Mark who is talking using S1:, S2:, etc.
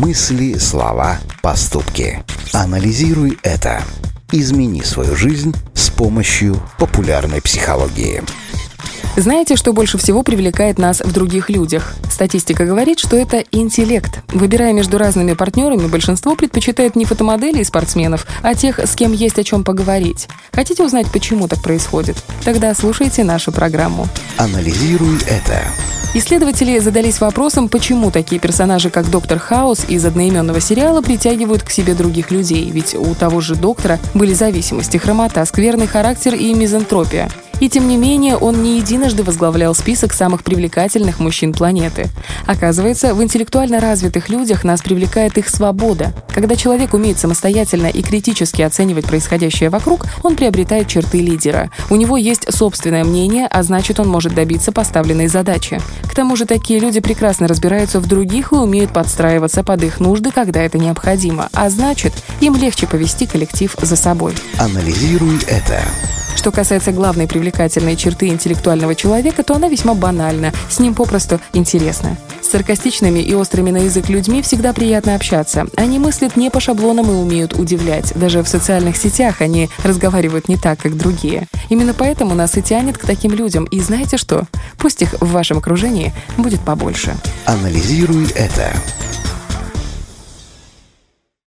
S1: Мысли, слова, поступки. Анализируй это. Измени свою жизнь с помощью популярной психологии.
S2: Знаете, что больше всего привлекает нас в других людях? Статистика говорит, что это интеллект. Выбирая между разными партнерами, большинство предпочитает не фотомоделей и спортсменов, а тех, с кем есть о чем поговорить. Хотите узнать, почему так происходит? Тогда слушайте нашу программу.
S1: Анализируй это.
S2: Исследователи задались вопросом, почему такие персонажи, как доктор Хаус из одноименного сериала, притягивают к себе других людей, ведь у того же доктора были зависимости, хромота, скверный характер и мизантропия. И тем не менее, он не единожды возглавлял список самых привлекательных мужчин планеты. Оказывается, в интеллектуально развитых людях нас привлекает их свобода. Когда человек умеет самостоятельно и критически оценивать происходящее вокруг, он приобретает черты лидера. У него есть собственное мнение, а значит, он может добиться поставленной задачи. К тому же такие люди прекрасно разбираются в других и умеют подстраиваться под их нужды, когда это необходимо. А значит, им легче повести коллектив за собой.
S1: Анализируй это.
S2: Что касается главной привлекательной черты интеллектуального человека, то она весьма банальна, с ним попросту интересно. С саркастичными и острыми на язык людьми всегда приятно общаться. Они мыслят не по шаблонам и умеют удивлять. Даже в социальных сетях они разговаривают не так, как другие. Именно поэтому нас и тянет к таким людям. И знаете что? Пусть их в вашем окружении будет побольше.
S1: Анализируй это.